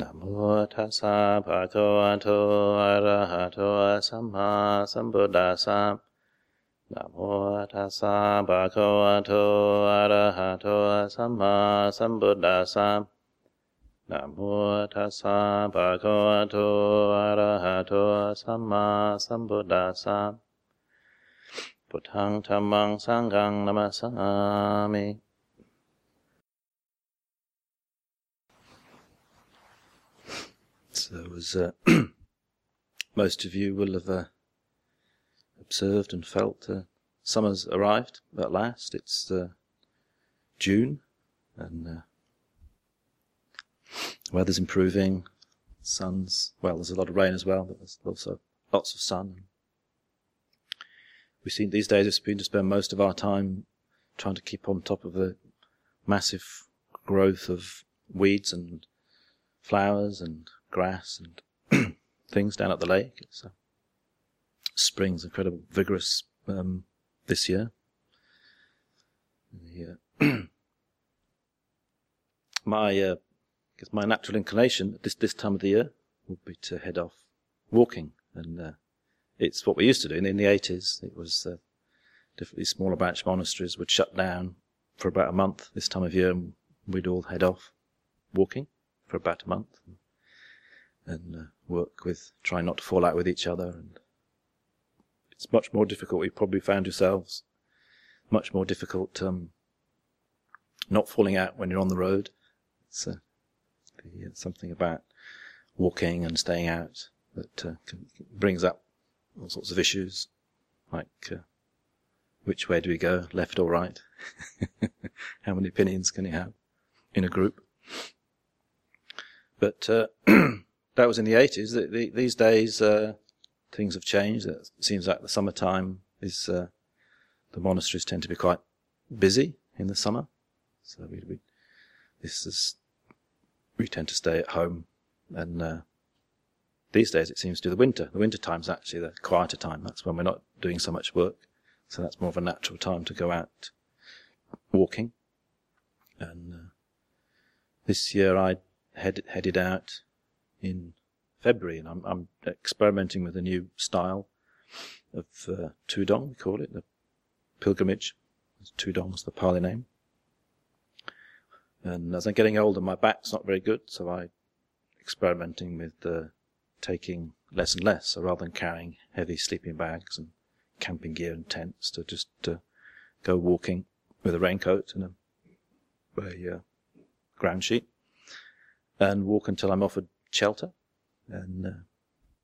นะโมตัสสะภะคะวะโตอะระหะโตสัมมาสัมพุทธัสสะนะโมตัสสะภะคะวะโตอะระหะโตสัมมาสัมพุทธัสสะนะโมตัสสะภะคะวะโตอะระหะโตสัมมาสัมพุทธัสสะพุทธังธัมมังสังฆังนัมสสามิ So, as uh, most of you will have uh, observed and felt, uh, summer's arrived at last. It's uh, June, and uh, weather's improving. Sun's well, there's a lot of rain as well, but there's also lots of sun. We seem these days we seem to spend most of our time trying to keep on top of the massive growth of weeds and flowers and grass and things down at the lake. It's, uh, spring's incredible, vigorous um, this year. Uh, my, uh, my natural inclination at this this time of the year would be to head off walking, and uh, it's what we used to do. In, in the eighties, it was uh, definitely smaller branch monasteries would shut down for about a month this time of year, and we'd all head off walking for about a month and uh, work with trying not to fall out with each other and it's much more difficult. You probably found yourselves much more difficult um, not falling out when you're on the road. It's uh, the, uh, something about walking and staying out that uh, can, brings up all sorts of issues like uh, which way do we go left or right? How many opinions can you have in a group? But uh, that was in the 80s. The, the, these days, uh, things have changed. It seems like the summertime is, uh, the monasteries tend to be quite busy in the summer. So we, we this is, we tend to stay at home and, uh, these days it seems to be the winter. The winter time's actually the quieter time. That's when we're not doing so much work. So that's more of a natural time to go out walking. And, uh, this year I head, headed out in February, and I'm, I'm experimenting with a new style of uh, Tudong, we call it, the pilgrimage. Tudong's the Pali name. And as I'm getting older, my back's not very good, so I'm experimenting with uh, taking less and less. So rather than carrying heavy sleeping bags and camping gear and tents, to just uh, go walking with a raincoat and a, a uh, ground sheet, and walk until I'm offered shelter. And uh,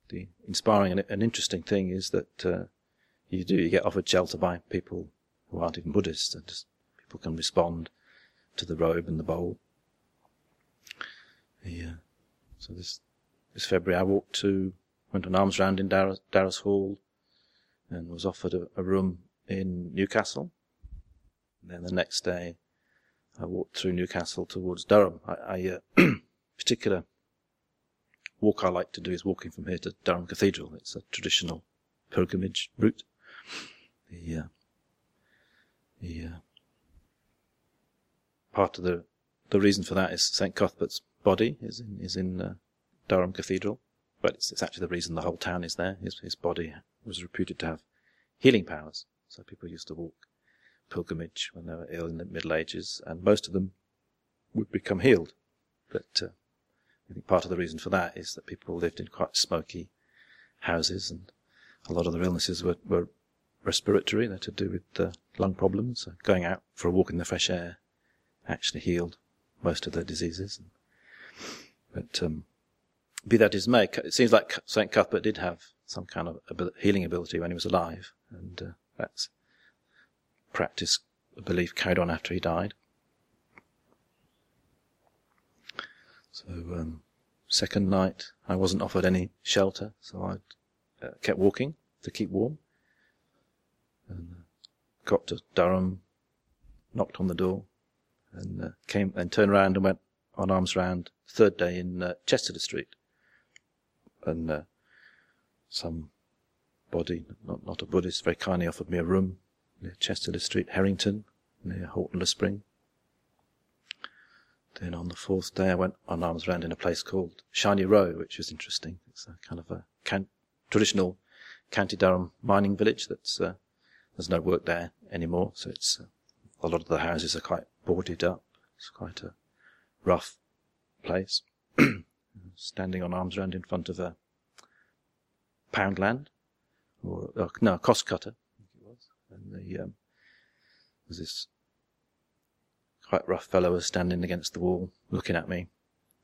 the inspiring and, and, interesting thing is that uh, you do you get offered shelter by people who aren't even Buddhists, and just people can respond to the robe and the bowl. Yeah. So this this February, I walked to went on alms round in Darras Hall, and was offered a, a room in Newcastle. And then the next day, I walked through Newcastle towards Durham. I, I uh, particular walk I like to do is walking from here to Durham Cathedral. It's a traditional pilgrimage route. The, uh, the uh, part of the the reason for that is St Cuthbert's body is in is in uh, Durham Cathedral, but it's, it's, actually the reason the whole town is there. His his body was reputed to have healing powers, so people used to walk pilgrimage when they were ill in the Middle Ages, and most of them would become healed. But uh, I think part of the reason for that is that people lived in quite smoky houses, and a lot of their illnesses were, were respiratory. They're to do with uh, lung problems. So going out for a walk in the fresh air actually healed most of their diseases. But um, be that as may, it seems like St. Cuthbert did have some kind of healing ability when he was alive, and uh, that's practice, belief carried on after he died. So, um, second night, I wasn't offered any shelter, so I uh, kept walking to keep warm. And uh, got to Durham, knocked on the door, and uh, came and turned around and went on alms round. Third day in uh, Chester-le-Street, and uh, some body, not not a Buddhist, very kindly offered me a room near Chesterton Street, Herrington, near Houghton Le Spring then on the fourth day, I went on alms round in a place called Shiney Row, which was interesting. It's a kind of a can- traditional County Durham mining village. That's uh, there's no work there anymore, so it's uh, a lot of the houses are quite boarded up. It's quite a rough place. Standing on alms round in front of a Poundland, or uh, no, a Costcutter, I think it was, and the um, was this quite rough fellow was standing against the wall looking at me,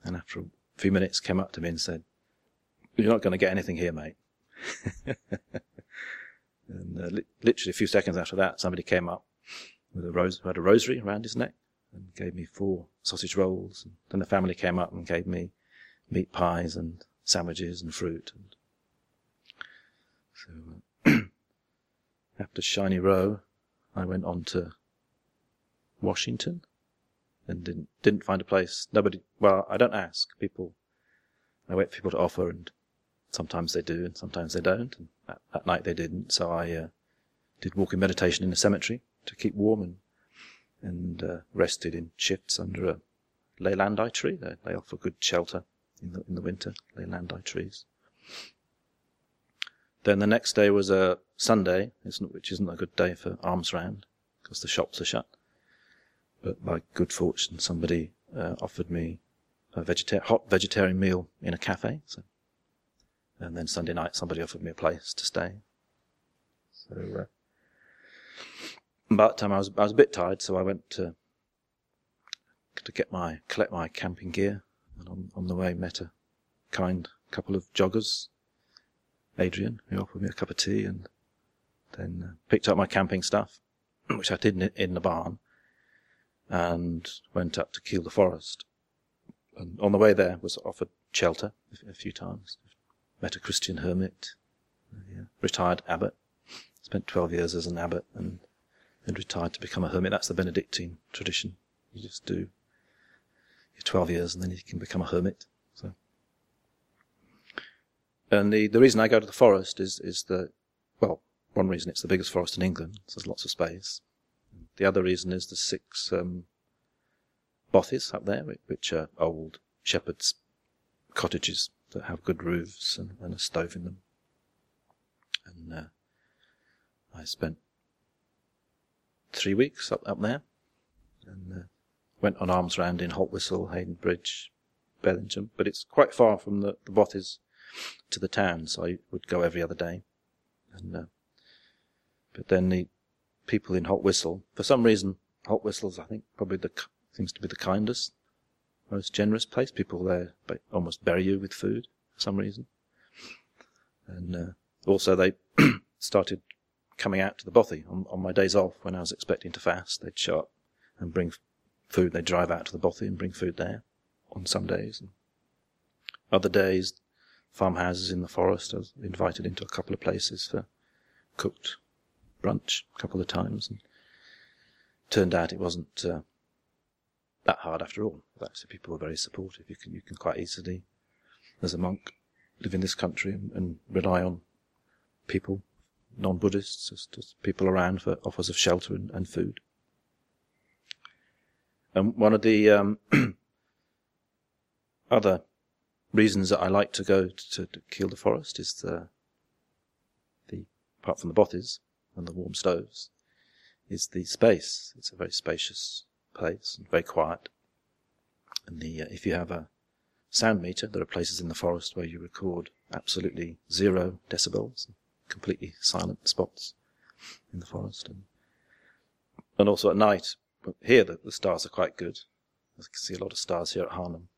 and after a few minutes came up to me and said, "You're not going to get anything here, mate." and uh, li- literally a few seconds after that, somebody came up with a rose, had a rosary around his neck, and gave me four sausage rolls. And then the family came up and gave me meat pies and sandwiches and fruit. And so uh, after Shiney Row, I went on to Washington and didn't didn't find a place. Nobody. Well, I don't ask people. I wait for people to offer, and sometimes they do, and sometimes they don't. And that, night they didn't, so I uh, did walking meditation in the cemetery to keep warm and and uh, rested in shifts under a leylandii tree. They, they offer good shelter in the in the winter. Leylandii trees. Then the next day was a Sunday, which isn't a good day for alms round because the shops are shut. But by good fortune, somebody uh, offered me a vegeta- hot vegetarian meal in a cafe. So, and then Sunday night, somebody offered me a place to stay. So, uh, but um, I was I was a bit tired, so I went to to get my collect my camping gear, and on on the way met a kind couple of joggers, Adrian, who offered me a cup of tea, and then uh, picked up my camping stuff, which I did in, in the barn, and went up to Kielder Forest. And on the way there was offered shelter a few times. Met a Christian hermit, a retired abbot. Spent 12 years as an abbot and then retired to become a hermit. That's the Benedictine tradition. You just do your 12 years and then you can become a hermit. So. And the, the reason I go to the forest is, is that, well, one reason it's the biggest forest in England, so there's lots of space. The other reason is the six um, bothies up there, which are old shepherds' cottages that have good roofs and, and a stove in them. And uh, I spent three weeks up up there, and uh, went on alms round in Haltwhistle, Haydon Bridge, Bellingham. But it's quite far from the, the bothies to the town, so I would go every other day. And uh, but then the people in Haltwhistle. For some reason, Haltwhistle's I think, probably the seems to be the kindest, most generous place. People there almost bury you with food for some reason. And uh, also, they started coming out to the bothy on, on my days off when I was expecting to fast. They'd show up and bring food. They'd drive out to the bothy and bring food there on some days. And other days, farmhouses in the forest. I was invited into a couple of places for cooked brunch a couple of times, and turned out it wasn't uh, that hard after all. Actually, people were very supportive. You can you can quite easily, as a monk, live in this country and, and rely on people, non-Buddhists, just, just, people around for offers of shelter and, and food. And one of the um, other reasons that I like to go to, to Kielder Forest is the, the apart from the bothies, and the warm stoves is the space. It's a very spacious place and very quiet. And the uh, if you have a sound meter, there are places in the forest where you record absolutely zero decibels, completely silent spots in the forest, and and also at night. Here the, the stars are quite good. I can see a lot of stars here at Harnham.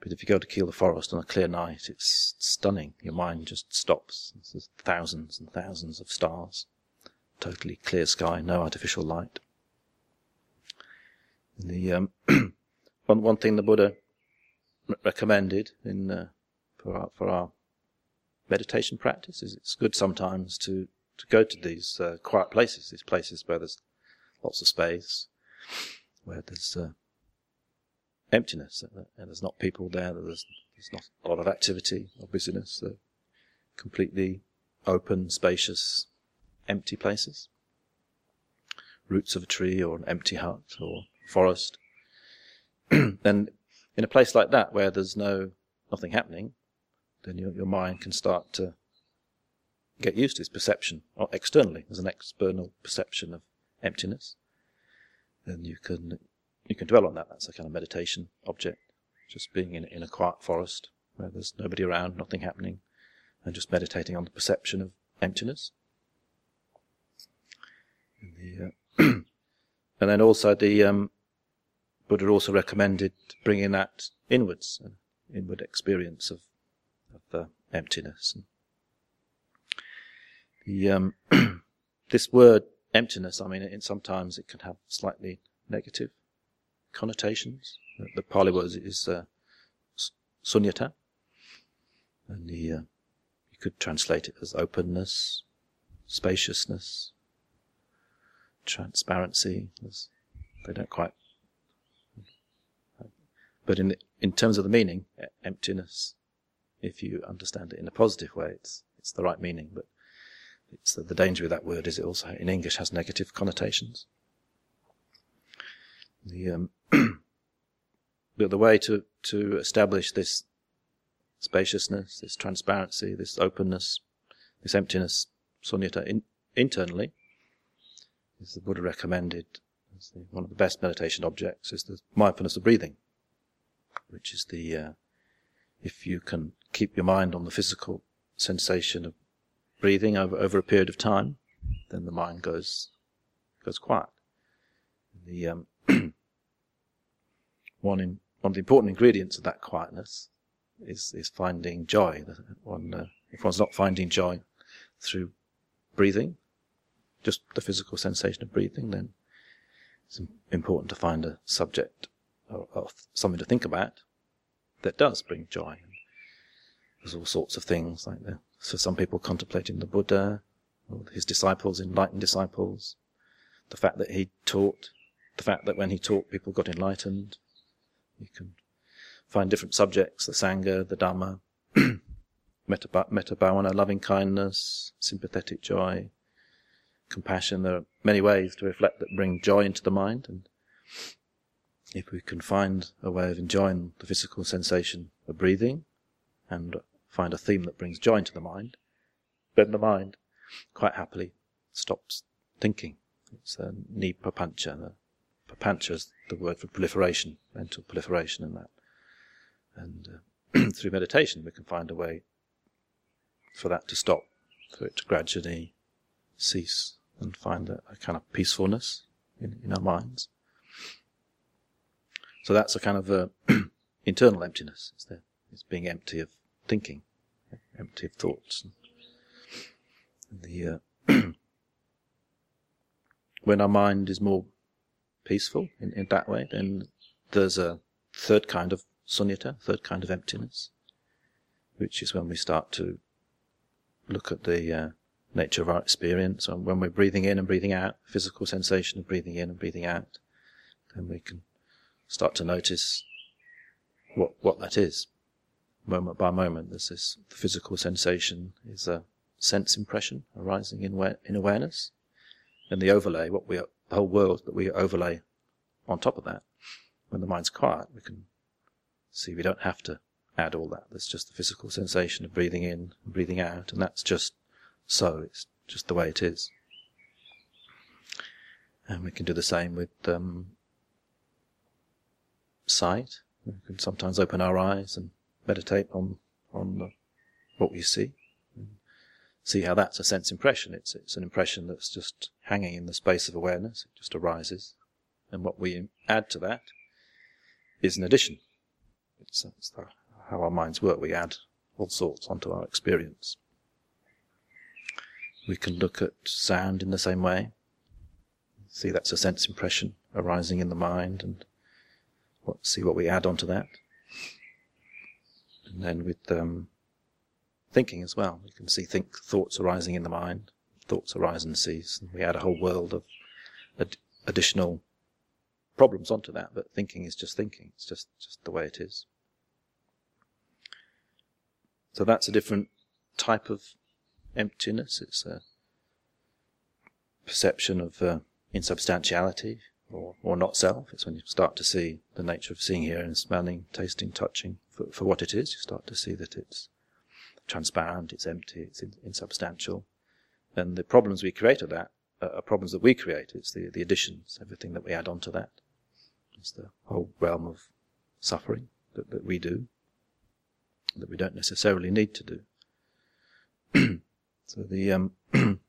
But if you go to Kielder Forest on a clear night, it's stunning. Your mind just stops. There's thousands and thousands of stars totally clear sky, no artificial light. The um, one one thing the Buddha recommended in uh, for our, for our meditation practice is it's good sometimes to to go to these uh, quiet places, these places where there's lots of space, where there's uh, emptiness, and there's not people there, there's, there's not a lot of activity or busyness, they're completely open, spacious, empty places. Roots of a tree or an empty hut or forest. then in a place like that where there's no nothing happening, then your, your mind can start to get used to its perception or externally. There's an external perception of emptiness. Then you can you can dwell on that. That's a kind of meditation object. Just being in in a quiet forest where there's nobody around, nothing happening, and just meditating on the perception of emptiness. And, the, uh, and then also the um, Buddha also recommended bringing that inwards, an inward experience of of uh, emptiness. And the um, this word emptiness, I mean, it, sometimes it can have slightly negative connotations. The, the Pali word is uh, sunyata, and the, uh, you could translate it as openness, spaciousness, transparency. They don't quite. But in in terms of the meaning, emptiness, if you understand it in a positive way, it's it's the right meaning. But it's the, the danger with that word is it also in English has negative connotations. The um, but the way to to establish this spaciousness, this transparency, this openness, this emptiness, sunyata, in, internally, is the Buddha recommended as the, one of the best meditation objects is the mindfulness of breathing, which is the uh, if you can keep your mind on the physical sensation of breathing over, over a period of time, then the mind goes goes quiet. The um, one in, one of the important ingredients of that quietness is is finding joy. One, uh, if one's not finding joy through breathing, just the physical sensation of breathing, then it's important to find a subject or, or something to think about that does bring joy. There's all sorts of things like the, for some people contemplating the Buddha, or his disciples, enlightened disciples, the fact that he taught, the fact that when he taught people got enlightened. You can find different subjects, the Sangha, the Dhamma, metabhavana, loving kindness, sympathetic joy, compassion. There are many ways to reflect that bring joy into the mind. And if we can find a way of enjoying the physical sensation of breathing and find a theme that brings joy into the mind, then the mind quite happily stops thinking. It's a nipapancha. Papancha is the word for proliferation, mental proliferation and that. And uh, through meditation we can find a way for that to stop, for it to gradually cease and find a, a kind of peacefulness in, in, our minds. So that's a kind of uh, internal emptiness. It's, there. it's being empty of thinking, empty of thoughts. And the uh, when our mind is more peaceful in, in that way, then there's a third kind of sunyata, third kind of emptiness, which is when we start to look at the uh, nature of our experience, and when we're breathing in and breathing out, physical sensation of breathing in and breathing out, then we can start to notice what what that is moment by moment. There's this physical sensation is a sense impression arising in in awareness, and the overlay, what we the whole world that we overlay on top of that. When the mind's quiet, we can see we don't have to add all that. There's just the physical sensation of breathing in and breathing out, and that's just so. It's just the way it is. And we can do the same with um, sight. We can sometimes open our eyes and meditate on on the, what we see. See how that's a sense impression. It's it's an impression that's just hanging in the space of awareness. It just arises, and what we add to that is an addition. It's, it's the, how our minds work. We add all sorts onto our experience. We can look at sound in the same way. See that's a sense impression arising in the mind, and what, see what we add onto that. And then with um, thinking as well, we can see think thoughts arising in the mind, thoughts arise and cease, and we add a whole world of ad- additional problems onto that. But thinking is just thinking; it's just just the way it is. So that's a different type of emptiness. It's a perception of uh, insubstantiality, or, or not self. It's when you start to see the nature of seeing, hearing, smelling, tasting, touching for, for what it is. You start to see that it's transparent, it's empty, it's in, insubstantial. And the problems we create of that are problems that we create. It's the, the additions, everything that we add onto that. It's the whole realm of suffering that, that we do, that we don't necessarily need to do. so the um,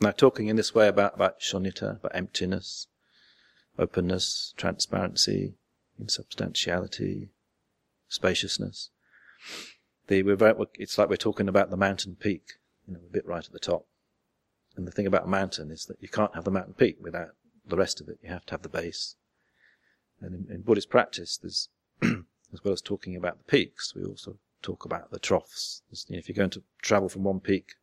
Now, talking in this way about, about shunyata, about emptiness, openness, transparency, insubstantiality, spaciousness, the, very, it's like we're talking about the mountain peak, you know, a bit right at the top. And the thing about a mountain is that you can't have the mountain peak without the rest of it. You have to have the base. And in, in Buddhist practice, there's, as well as talking about the peaks, we also talk about the troughs. You know, if you're going to travel from one peak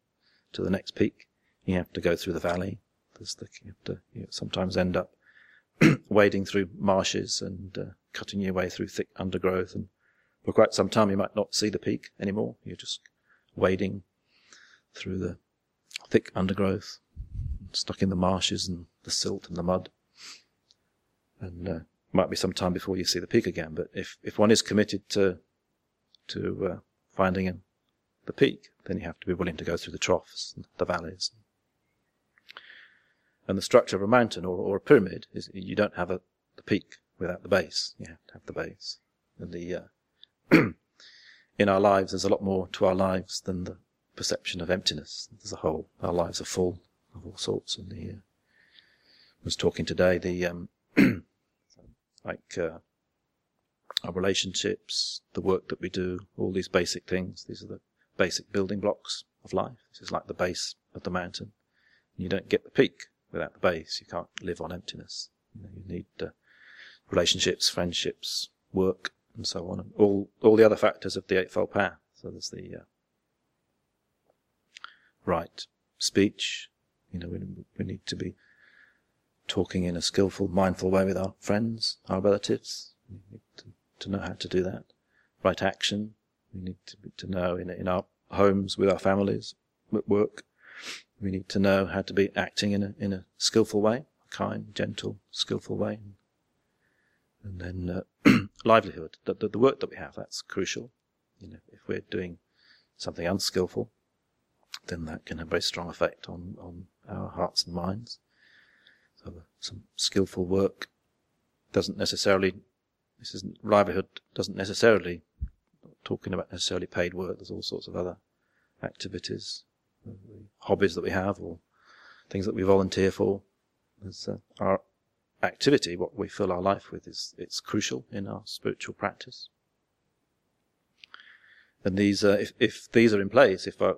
to the next peak, you have to go through the valley. The, you have to you sometimes end up wading through marshes and uh, cutting your way through thick undergrowth. And for quite some time, you might not see the peak anymore. You're just wading through the thick undergrowth, stuck in the marshes and the silt and the mud. And uh, might be some time before you see the peak again. But if, if one is committed to to uh, finding the peak, then you have to be willing to go through the troughs, and the valleys, and the structure of a mountain or, or a pyramid is you don't have a, the peak without the base. You have to have the base. And the uh, in our lives, there's a lot more to our lives than the perception of emptiness. There's a whole. Our lives are full of all sorts. And the uh, I was talking today. The um, like uh, our relationships, the work that we do, all these basic things. These are the basic building blocks of life. This is like the base of the mountain. You don't get the peak without the base. You can't live on emptiness. You, know, you need uh, relationships, friendships, work, and so on, and all all the other factors of the Eightfold Path. So there's the uh, right speech. You know, we, we need to be talking in a skillful, mindful way with our friends, our relatives. We need to, to know how to do that. Right action. We need to, to know in, in our homes, with our families, at work, we need to know how to be acting in a, in a skillful way, a kind, gentle, skillful way. And then uh, livelihood, the, the, the, work that we have, that's crucial. You know, if we're doing something unskillful, then that can have a very strong effect on, on our hearts and minds. So some skillful work doesn't necessarily, this isn't, livelihood doesn't necessarily, talking about necessarily paid work, there's all sorts of other activities hobbies that we have or things that we volunteer for. Uh, our activity, what we fill our life with, is it's crucial in our spiritual practice. And these, uh, if, if these are in place, if uh,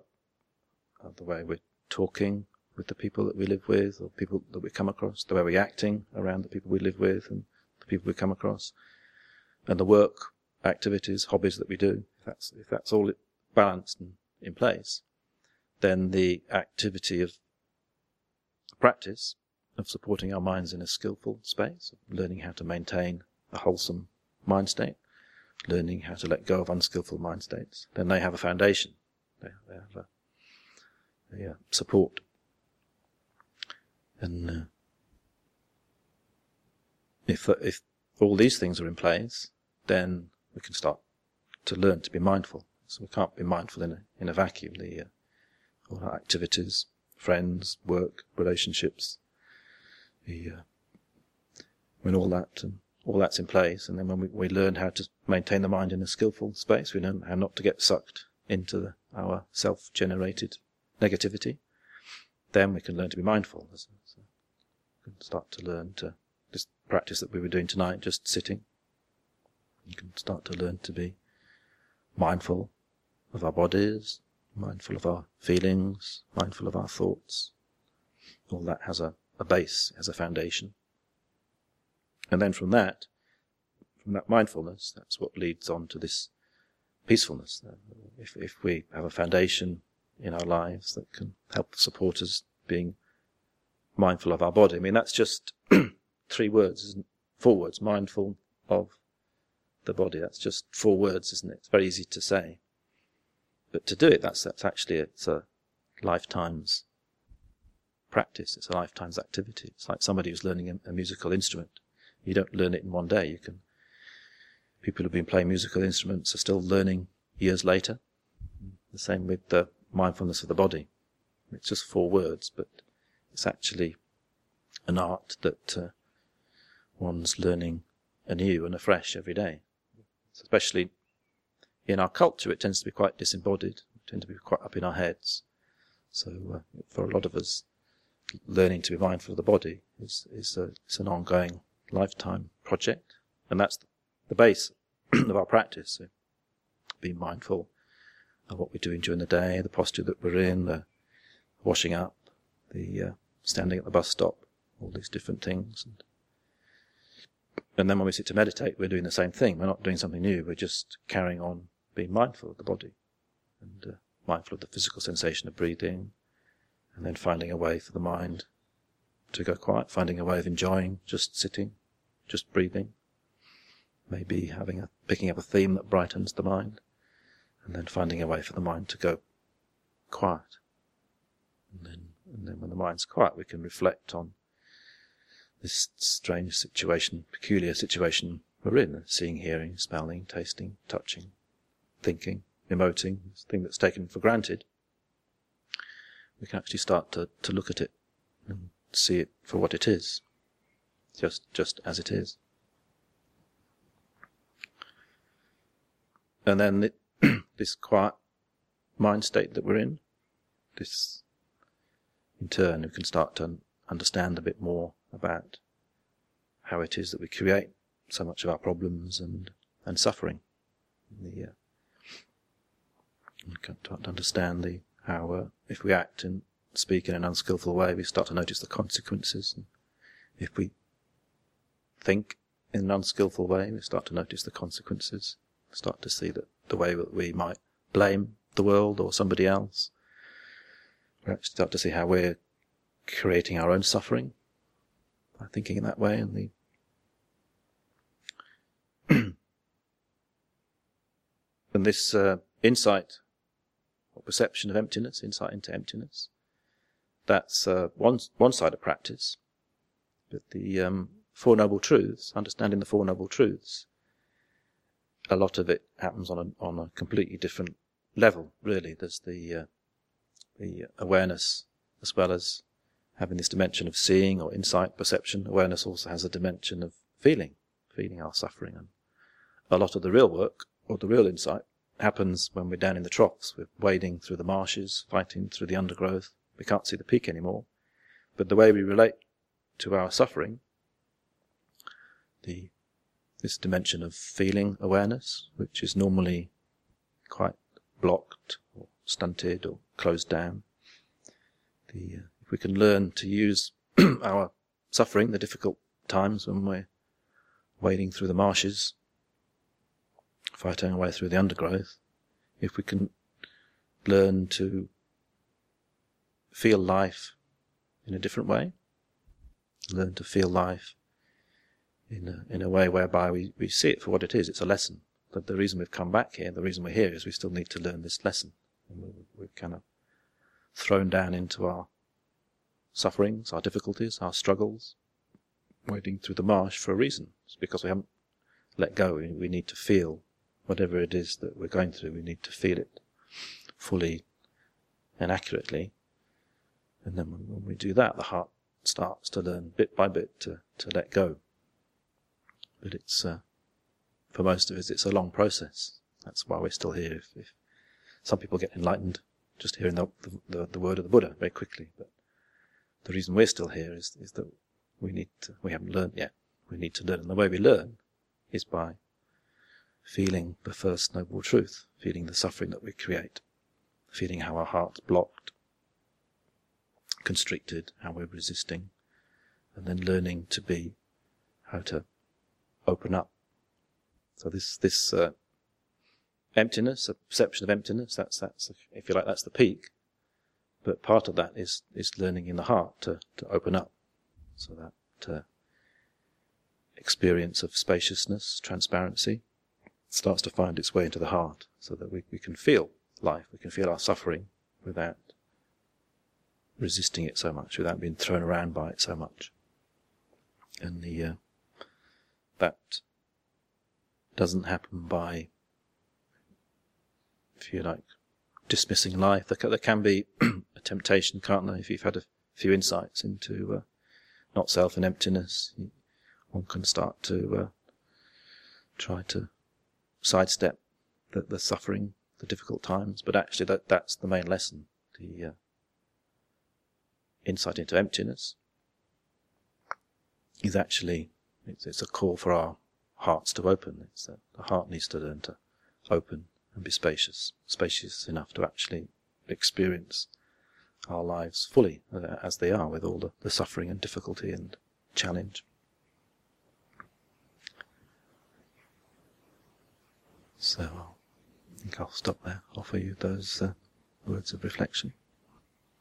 the way we're talking with the people that we live with, or people that we come across, the way we're acting around the people we live with, and the people we come across, and the work, activities, hobbies that we do, if that's if that's all balanced and in place, then the activity of practice of supporting our minds in a skillful space, learning how to maintain a wholesome mind state, learning how to let go of unskillful mind states, then they have a foundation. They, have a, a uh, support. And uh, if if all these things are in place, then we can start to learn to be mindful. So we can't be mindful in a in a vacuum. The uh, all our activities, friends, work, relationships. The, uh, when all that um, all that's in place, and then when we, we learn how to maintain the mind in a skillful space, we learn how not to get sucked into the, our self-generated negativity. Then we can learn to be mindful. Can start to learn to this practice that we were doing tonight, just sitting. You can start to learn to be mindful of our bodies, mindful of our feelings, mindful of our thoughts. All that has a, a base, has a foundation. And then from that, from that mindfulness, that's what leads on to this peacefulness. If, if we have a foundation in our lives that can help support us being mindful of our body, I mean, that's just three words, isn't Four words, mindful of the body. That's just four words, isn't it? It's very easy to say. but to do it, that's that's actually it's a lifetime's practice. It's a lifetime's activity. It's like somebody who's learning a, a musical instrument. You don't learn it in one day. You can. People who've been playing musical instruments are still learning years later. The same with the mindfulness of the body. It's just four words, but it's actually an art that uh, one's learning anew and afresh every day. Especially in our culture, it tends to be quite disembodied. We tend to be quite up in our heads. So uh, for a lot of us, learning to be mindful of the body is is a, it's an ongoing lifetime project, and that's the base of our practice. So being mindful of what we're doing during the day, the posture that we're in, the washing up, the uh, standing at the bus stop, all these different things. And, and then when we sit to meditate, we're doing the same thing. We're not doing something new. We're just carrying on being mindful of the body and uh, mindful of the physical sensation of breathing, and then finding a way for the mind to go quiet, finding a way of enjoying just sitting, just breathing, maybe having a picking up a theme that brightens the mind, and then finding a way for the mind to go quiet. And then, and then when the mind's quiet, we can reflect on this strange situation, peculiar situation we're in, seeing, hearing, smelling, tasting, touching, thinking, emoting, this thing that's taken for granted. We can actually start to, to look at it and see it for what it is, just just as it is. And then this quiet mind state that we're in, this in turn, who can start to understand a bit more about how it is that we create so much of our problems and, and suffering. The, uh, can start to understand the how uh, if we act and speak in an unskillful way, we start to notice the consequences. And if we think in an unskillful way, we start to notice the consequences. Start to see that the way that we might blame the world or somebody else we start to see how we're creating our own suffering by thinking in that way and the and this uh, insight or perception of emptiness, insight into emptiness, that's uh, one one side of practice. But the um, Four Noble Truths, understanding the Four Noble Truths, a lot of it happens on a on a completely different level. Really, there's the uh, the awareness as well as having this dimension of seeing or insight, perception. Awareness also has a dimension of feeling, feeling our suffering. And a lot of the real work or the real insight happens when we're down in the troughs. We're wading through the marshes, fighting through the undergrowth. We can't see the peak anymore. But the way we relate to our suffering, the this dimension of feeling awareness, which is normally quite blocked or stunted or closed down. The, uh, if we can learn to use our suffering, the difficult times when we're wading through the marshes, fighting our way through the undergrowth, if we can learn to feel life in a different way, learn to feel life in a, in a way whereby we, we see it for what it is. It's a lesson. That the reason we've come back here, the reason we're here is we still need to learn this lesson. And we're kind of thrown down into our sufferings, our difficulties, our struggles, wading through the marsh for a reason. It's because we haven't let go. We need to feel whatever it is that we're going through. We need to feel it fully and accurately. And then when we do that, the heart starts to learn bit by bit to, to let go. But it's, uh, for most of us, it's a long process. That's why we're still here. If, if some people get enlightened just hearing the, the, the, word of the Buddha very quickly. But the reason we're still here is, is that we need to, we haven't learned yet. We need to learn. And the way we learn is by feeling the first noble truth, feeling the suffering that we create, feeling how our heart's blocked, constricted, how we're resisting, and then learning to be, how to open up. So this, this, uh, emptiness, a perception of emptiness. That's that's if you like, that's the peak. But part of that is is learning in the heart to to open up, so that uh, experience of spaciousness, transparency, starts to find its way into the heart, so that we we can feel life. We can feel our suffering without resisting it so much, without being thrown around by it so much. And the uh, that doesn't happen by, if you like, dismissing life. There, there can be a temptation, can't there? If you've had a few insights into uh, not self and emptiness, one can start to uh, try to sidestep the, the, suffering, the difficult times. But actually, that that's the main lesson: the uh, insight into emptiness is actually it's, it's, a call for our hearts to open. It's that the heart needs to learn to open and be spacious, spacious enough to actually experience our lives fully uh, as they are, with all the, the suffering and difficulty and challenge. So I think I'll stop there, offer you those uh, words of reflection.